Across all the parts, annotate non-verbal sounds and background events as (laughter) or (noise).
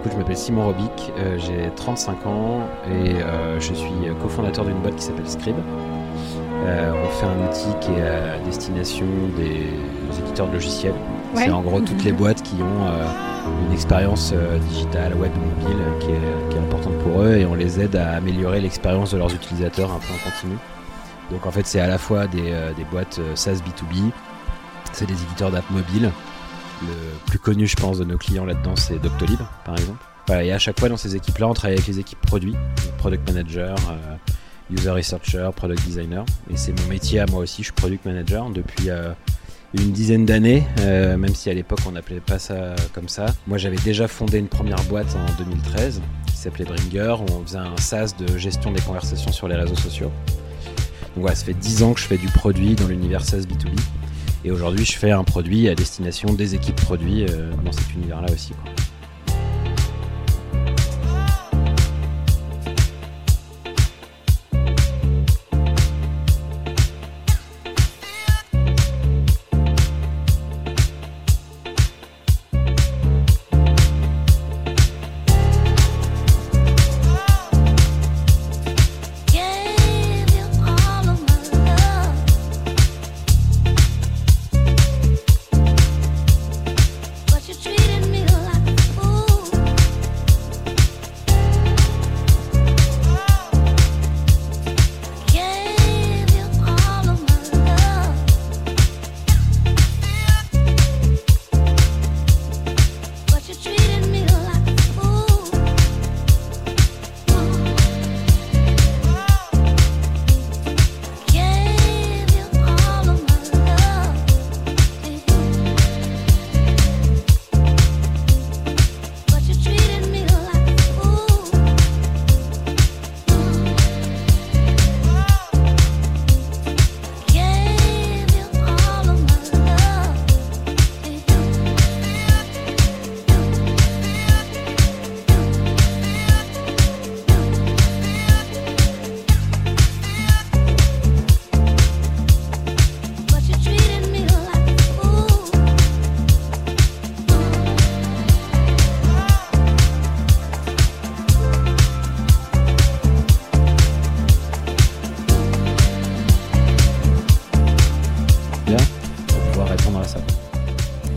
Écoute, je m'appelle Simon Robic, euh, j'ai 35 ans et euh, je suis cofondateur d'une boîte qui s'appelle Scribe. Euh, on fait un outil qui est à destination des éditeurs de logiciels. Ouais. C'est en gros toutes les boîtes qui ont une expérience digitale, web ou mobile qui est, qui est importante pour eux et on les aide à améliorer l'expérience de leurs utilisateurs un peu en continu. Donc en fait, c'est à la fois des, des boîtes SaaS B2B, c'est des éditeurs d'app mobile. Le plus connu, je pense, de nos clients là-dedans, c'est Doctolib, par exemple. Voilà, et à chaque fois, dans ces équipes-là, on travaille avec les équipes produits, product manager, euh, user researcher, product designer. Et c'est mon métier à moi aussi, je suis product manager depuis euh, une dizaine d'années, euh, même si à l'époque on n'appelait pas ça comme ça. Moi, j'avais déjà fondé une première boîte en 2013 qui s'appelait Bringer, où on faisait un SaaS de gestion des conversations sur les réseaux sociaux. Donc voilà, ça fait 10 ans que je fais du produit dans l'univers SaaS B2B. Et aujourd'hui, je fais un produit à destination des équipes produits euh, dans cet univers-là aussi.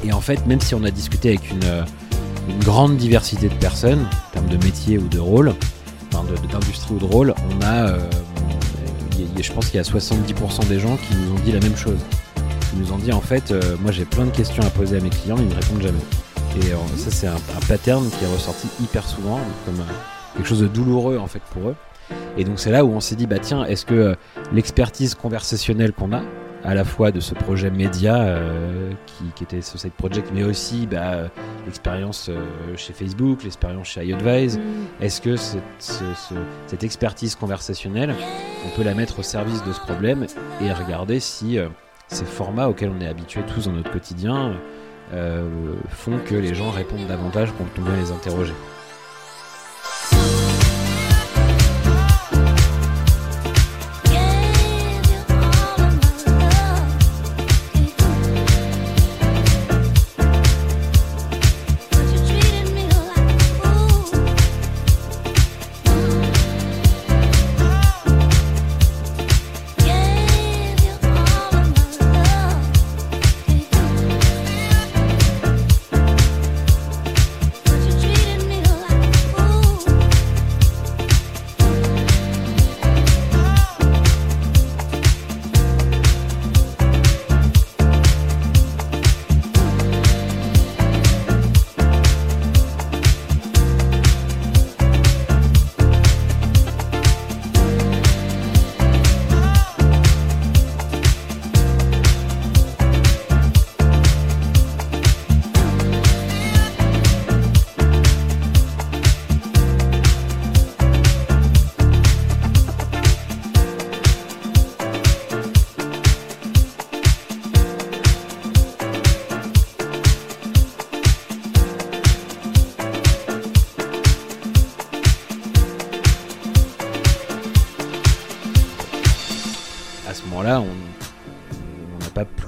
Et en fait, même si on a discuté avec une, euh, une grande diversité de personnes, en termes de métier ou de rôle, enfin d'industrie ou de rôle, on a, euh, je pense qu'il y a 70% des gens qui nous ont dit la même chose. Ils nous ont dit en fait, euh, moi j'ai plein de questions à poser à mes clients, ils ne répondent jamais. Et ça c'est un, un pattern qui est ressorti hyper souvent, comme quelque chose de douloureux en fait pour eux. Et donc c'est là où on s'est dit, bah tiens, est-ce que l'expertise conversationnelle qu'on a, à la fois de ce projet média euh, qui, était ce project, mais aussi bah, l'expérience euh, chez Facebook, l'expérience chez iAdvise. Est-ce que cette, ce- ce- cette expertise conversationnelle, on peut la mettre au service de ce problème et regarder si euh, ces formats auxquels on est habitués tous dans notre quotidien font que les gens répondent davantage quand on vient les interroger?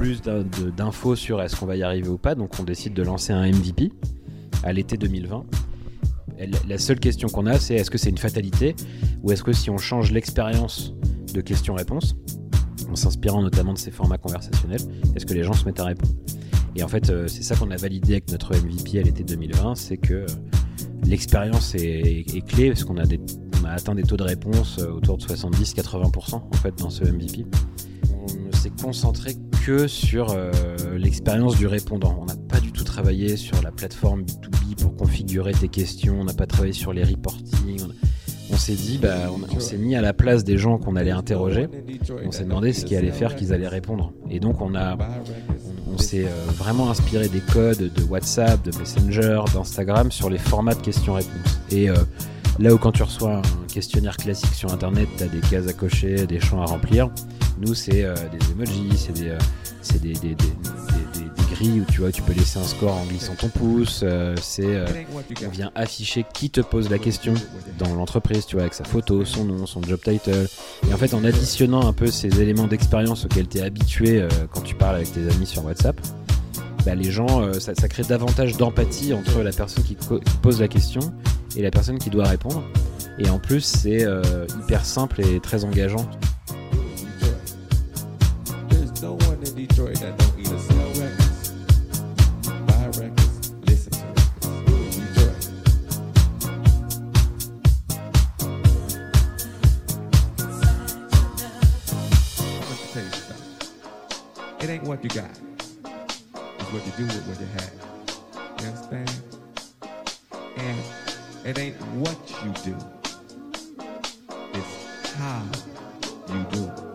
Plus d'infos sur est-ce qu'on va y arriver ou pas, donc on décide de lancer un MVP à l'été 2020. Elle- la seule question qu'on a, c'est est-ce que c'est une fatalité ou est-ce que si on change l'expérience de questions-réponses, en s'inspirant notamment de ces formats conversationnels, est-ce que les gens se mettent à répondre? Et en fait, euh, c'est ça qu'on a validé avec notre MVP à l'été 2020, c'est que euh, l'expérience est, clé parce qu'on a, atteint des taux de réponse euh, autour de 70-80% en fait dans ce MVP. On s'est concentré que sur euh, l'expérience du répondant. On n'a pas du tout travaillé sur la plateforme B2B pour configurer tes questions, on n'a pas travaillé sur les reporting. On, s'est dit, bah, on, s'est mis à la place des gens qu'on allait interroger. On s'est demandé ce qui allait faire qu'ils allaient répondre. Et donc on a, on, on s'est euh, vraiment inspiré des codes de WhatsApp, de Messenger, d'Instagram sur les formats de questions-réponses. Et euh, là où quand tu reçois un questionnaire classique sur Internet, tu as des cases à cocher, des champs à remplir. Nous, c'est euh, des emojis, c'est des, euh, des, grilles où tu vois, tu peux laisser un score en glissant ton pouce. euh, c'est on vient afficher qui te pose la question dans l'entreprise, tu vois, avec sa photo, son nom, son job title. Et en fait, en additionnant un peu ces éléments d'expérience auxquels tu es habitué quand tu parles avec tes amis sur WhatsApp, bah, les gens, ça, crée davantage d'empathie entre la personne qui, pose la question et la personne qui doit répondre. Et en plus, c'est hyper simple et très engageant. Something. It ain't what you got. It's what you do with what you have. You understand? And it ain't what you do. It's how you do it.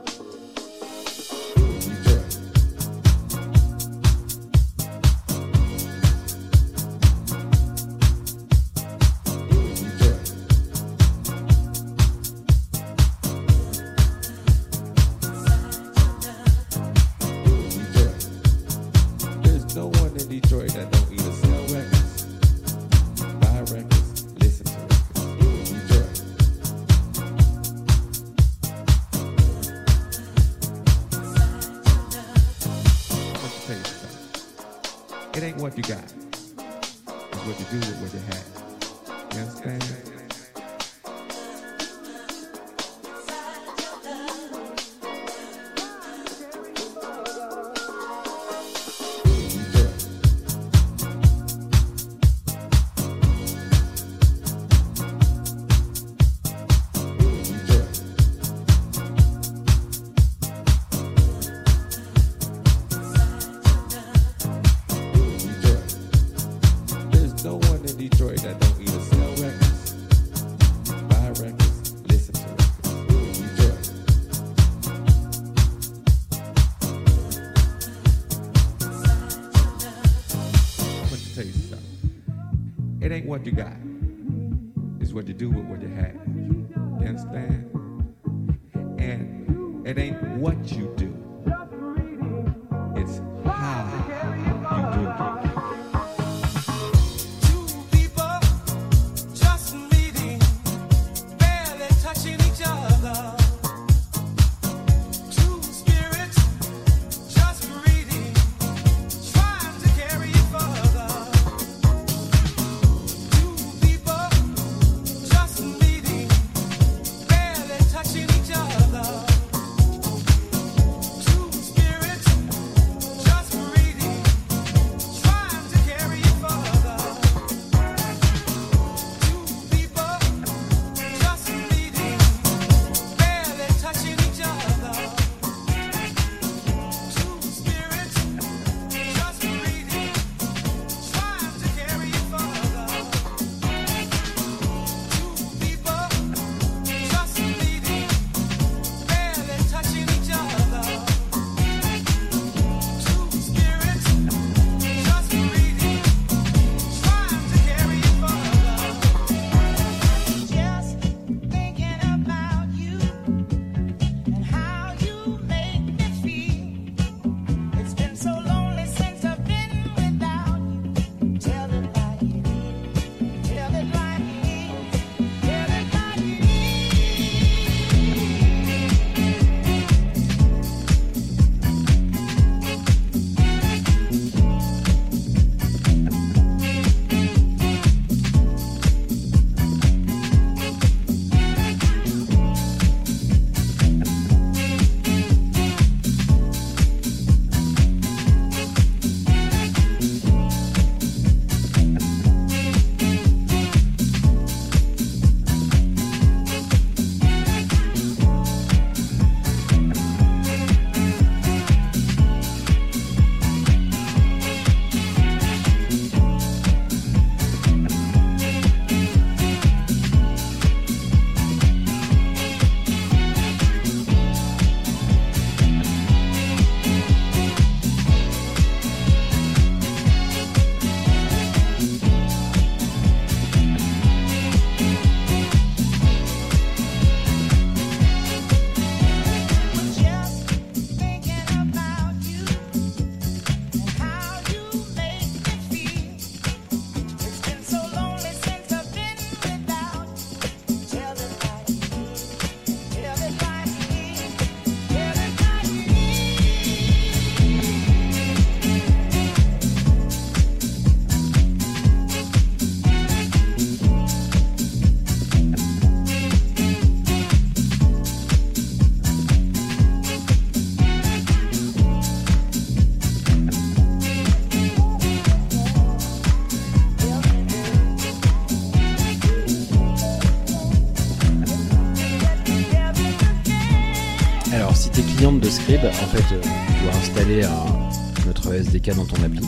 Si tu es cliente de Scribe, en fait, euh, tu dois installer un- notre SDK dans ton appli.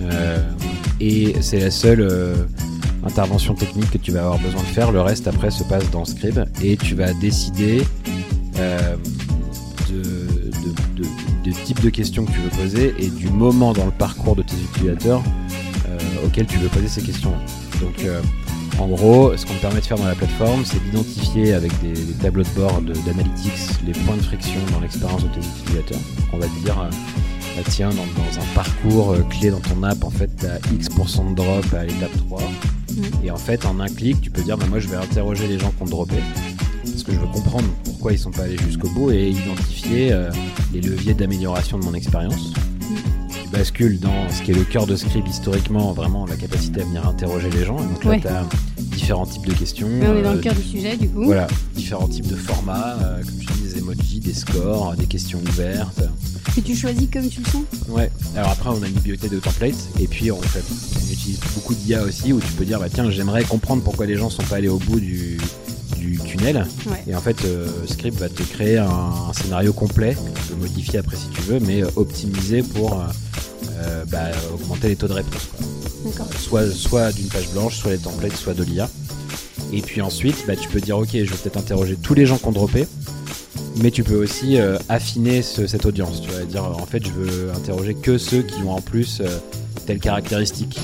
Euh, et c'est la seule euh, intervention technique que tu vas avoir besoin de faire. Le reste, après, se passe dans Scribe. Et tu vas décider euh, de, de- de- de type de questions que tu veux poser et du moment dans le parcours de tes utilisateurs euh, auquel tu veux poser ces questions. Donc, euh, en gros, ce qu'on te permet de faire dans la plateforme, c'est d'identifier avec des, des tableaux de bord d'analytics les points de friction dans l'expérience de tes utilisateurs. Donc, on va te dire, euh, bah, tiens, dans, dans un parcours euh, clé dans ton app, en fait, tu as X% de drop à l'étape 3. Et en fait, en un clic, tu peux dire, bah, moi, je vais interroger les gens qui ont droppé. Parce que je veux comprendre pourquoi ils sont pas allés jusqu'au bout et identifier euh, les leviers d'amélioration de mon expérience. Tu bascules dans ce qui est le cœur de Scribe historiquement, vraiment la capacité à venir interroger les gens. Et donc là, Ouais. tu as différents types de questions. Mais on est dans le euh, cœur du sujet, du coup. Voilà, différents types de formats, euh, comme tu dis, des emojis, des scores, des questions ouvertes. Que tu choisis comme tu le sens. Ouais. Alors après, on a une bibliothèque de templates et puis on, fait, on utilise beaucoup d'IA aussi où tu peux dire bah tiens, j'aimerais comprendre pourquoi les gens sont pas allés au bout du, du tunnel. Ouais. Et en fait, euh, Script va te créer un, un scénario complet peux modifier après si tu veux, mais optimisé pour euh, bah, augmenter les taux de réponse. quoi. D'accord. Soit, soit d'une page blanche, soit les templates, soit de l'IA. Et puis ensuite, bah, tu peux dire ok, je vais peut-être interroger tous les gens qui ont droppé. Mais tu peux aussi euh, affiner ce- cette audience. Tu vas dire en fait, je veux interroger que ceux qui ont en plus euh, telle caractéristique.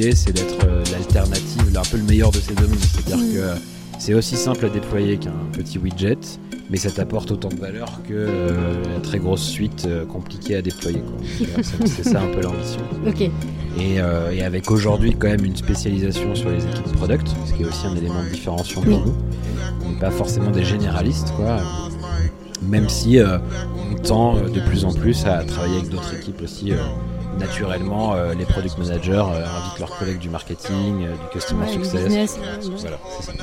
L'idée, c'est d'être euh, l'alternative, un peu le meilleur de ces mondes. C'est-à-dire Mm. que euh, c'est aussi simple à déployer qu'un petit widget, mais ça t'apporte autant de valeur que euh, la très grosse suite euh, compliquée à déployer. (laughs) c'est- ça un peu l'ambition. Ok. Et, euh, et avec aujourd'hui quand même une spécialisation sur les équipes product, ce qui est aussi un élément différenciant pour Oui. nous. On n'est pas forcément des généralistes, quoi. Même si on tend de plus en plus à travailler avec d'autres équipes aussi. Naturellement, euh, les product managers euh, invitent leurs collègues du marketing, euh, du customer Ouais, success. business, ouais. Voilà, c'est ça.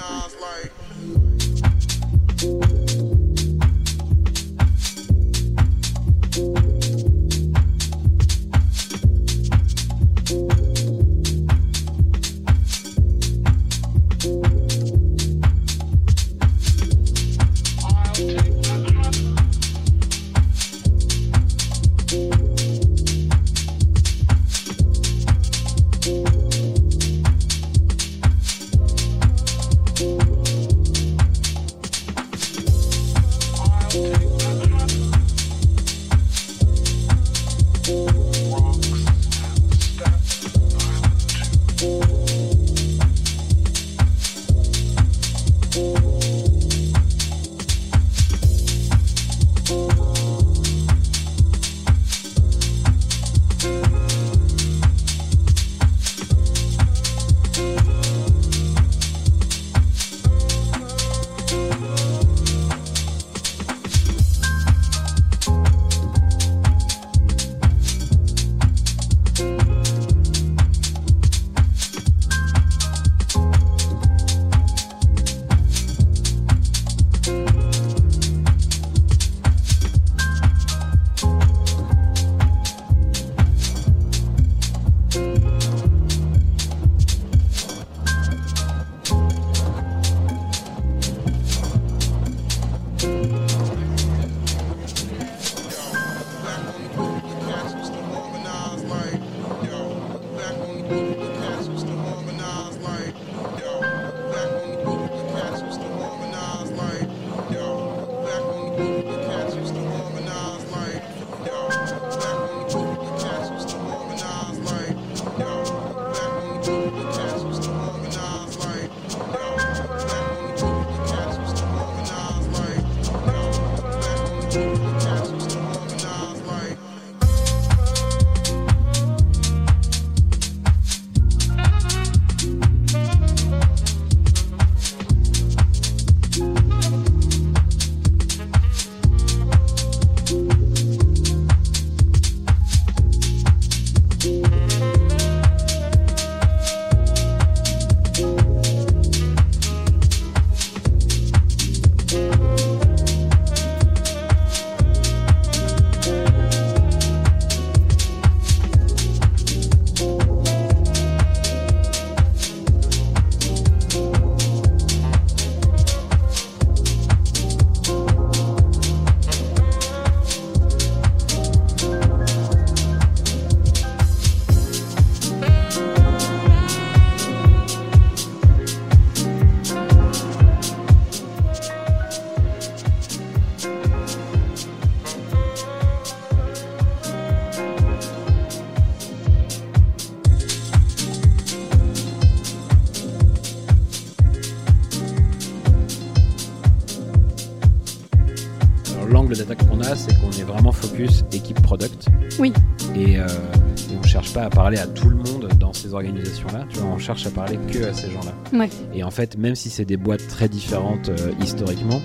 On cherche pas à parler à tout le monde dans ces organisations-là. Tu vois, on cherche à parler que à ces gens-là. Ouais. Et en fait, même si c'est des boîtes très différentes euh, historiquement,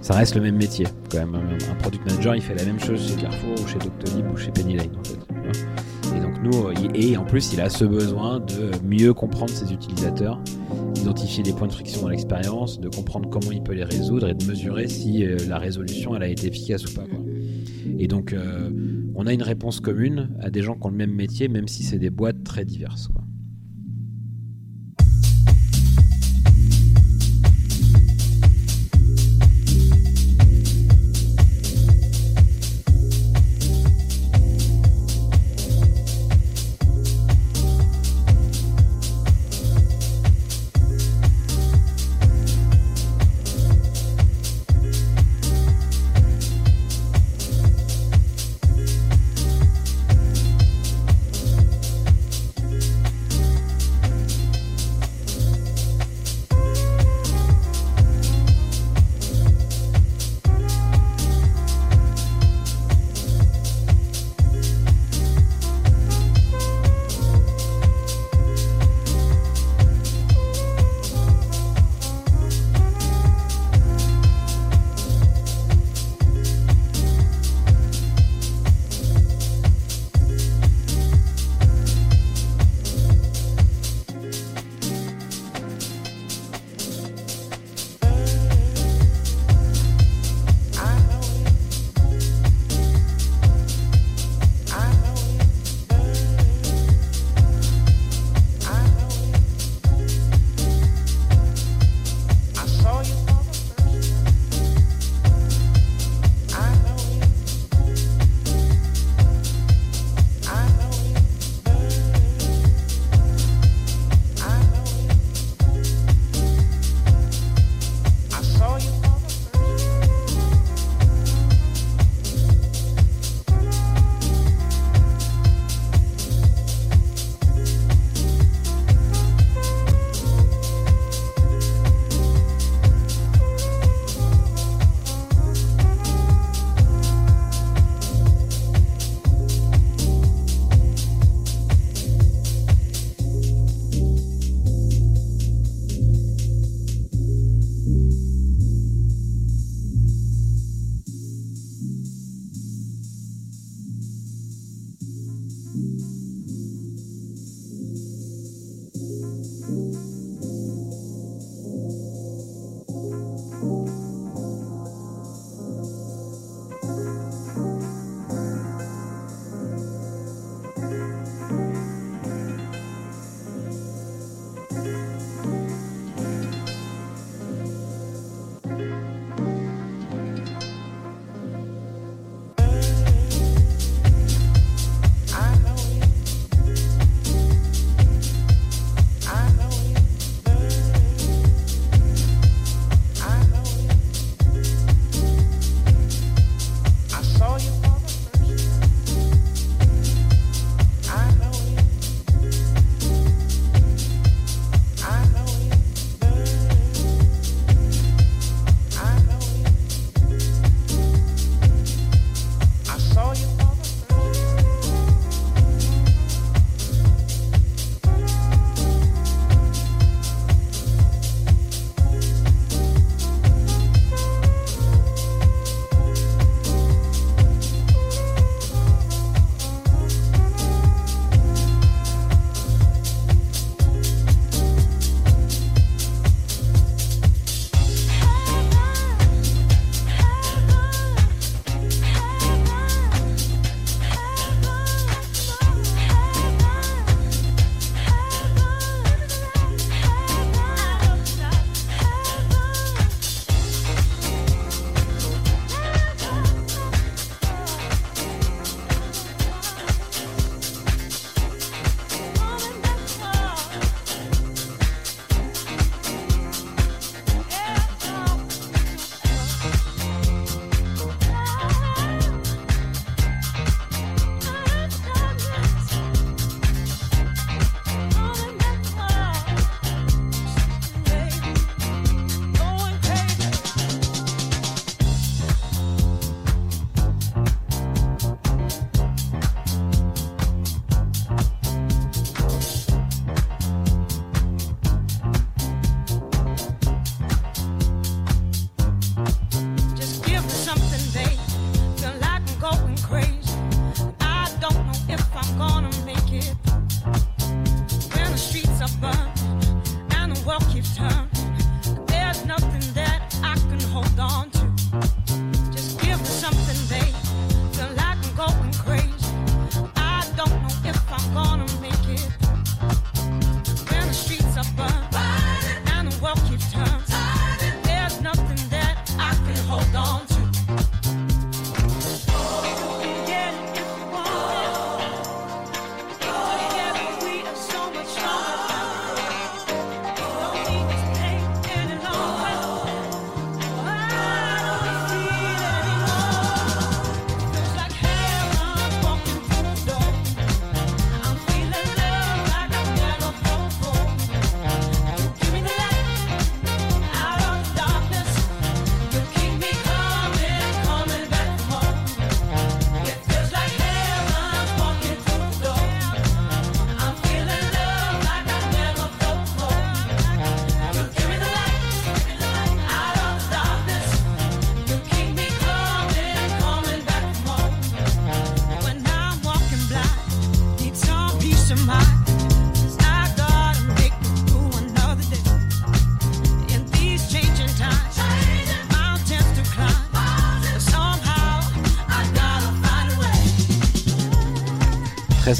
ça reste le même métier. Quand même, un, product manager, il fait la même chose chez Carrefour ou chez Doctolib ou chez Penny Lane. En fait, et donc nous, euh, et en plus, il a ce besoin de mieux comprendre ses utilisateurs, d'identifier les points de friction dans l'expérience, de comprendre comment il peut les résoudre et de mesurer si euh, la résolution elle a été efficace ou pas. Quoi. Et donc, euh, on a une réponse commune à des gens qui ont le même métier, même si c'est des boîtes très diverses.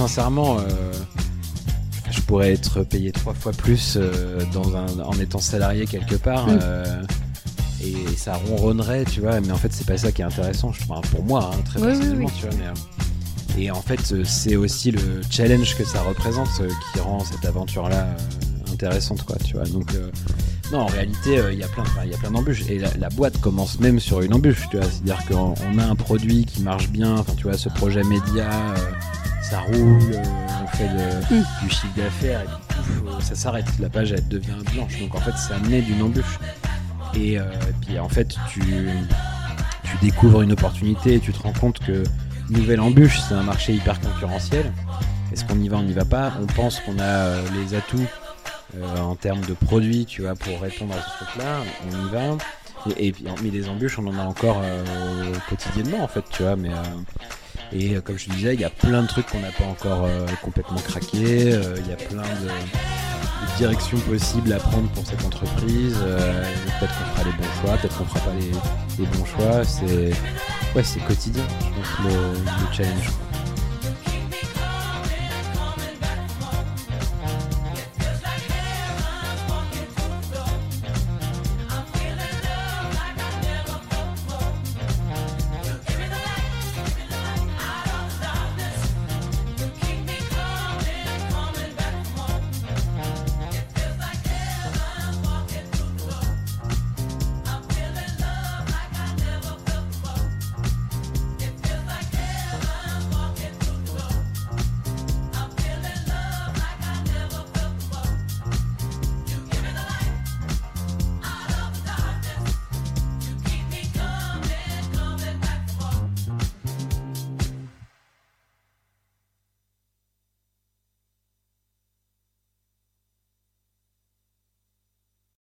Sincèrement, euh, je pourrais être payé trois fois plus euh, dans un, en étant salarié quelque part. Mm. euh, et ça ronronnerait, tu vois, mais en fait, c'est pas ça qui est intéressant, je trouve, pour moi, hein, très Oui, personnellement, oui. tu vois. Mais, et en fait, c'est aussi le challenge que ça représente qui rend cette aventure-là intéressante, quoi, tu vois. Donc, euh, non, en réalité, il y a plein, enfin, il y a plein d'embûches. Et la, la boîte commence même sur une embûche, tu vois. C'est-à-dire qu'on on a un produit qui marche bien, enfin, tu vois, ce projet média, euh, ça roule, euh, on fait de- Mm. du chiffre d'affaires, et puis pouf, euh, ça s'arrête. La page, elle devient blanche. Donc, en fait, ça naît d'une embûche. Et, euh, et puis, en fait, tu, tu découvres une opportunité et tu te rends compte que nouvelle embûche, c'est un marché hyper concurrentiel. Est-ce qu'on y va, on n'y va pas? On pense qu'on a les atouts euh, en termes de produits, tu vois, pour répondre à ce truc-là. On y va. Et, et puis, mais des embûches, on en a encore euh, quotidiennement, en fait, tu vois. Mais, euh, et euh, comme je disais, il y a plein de trucs qu'on n'a pas encore euh, complètement craqués. euh, Il y a plein de, directions possibles à prendre pour cette entreprise. peut-être qu'on fera les bons choix, peut-être qu'on fera pas les, les bons choix. C'est ouais, c'est quotidien, je pense, le, le challenge.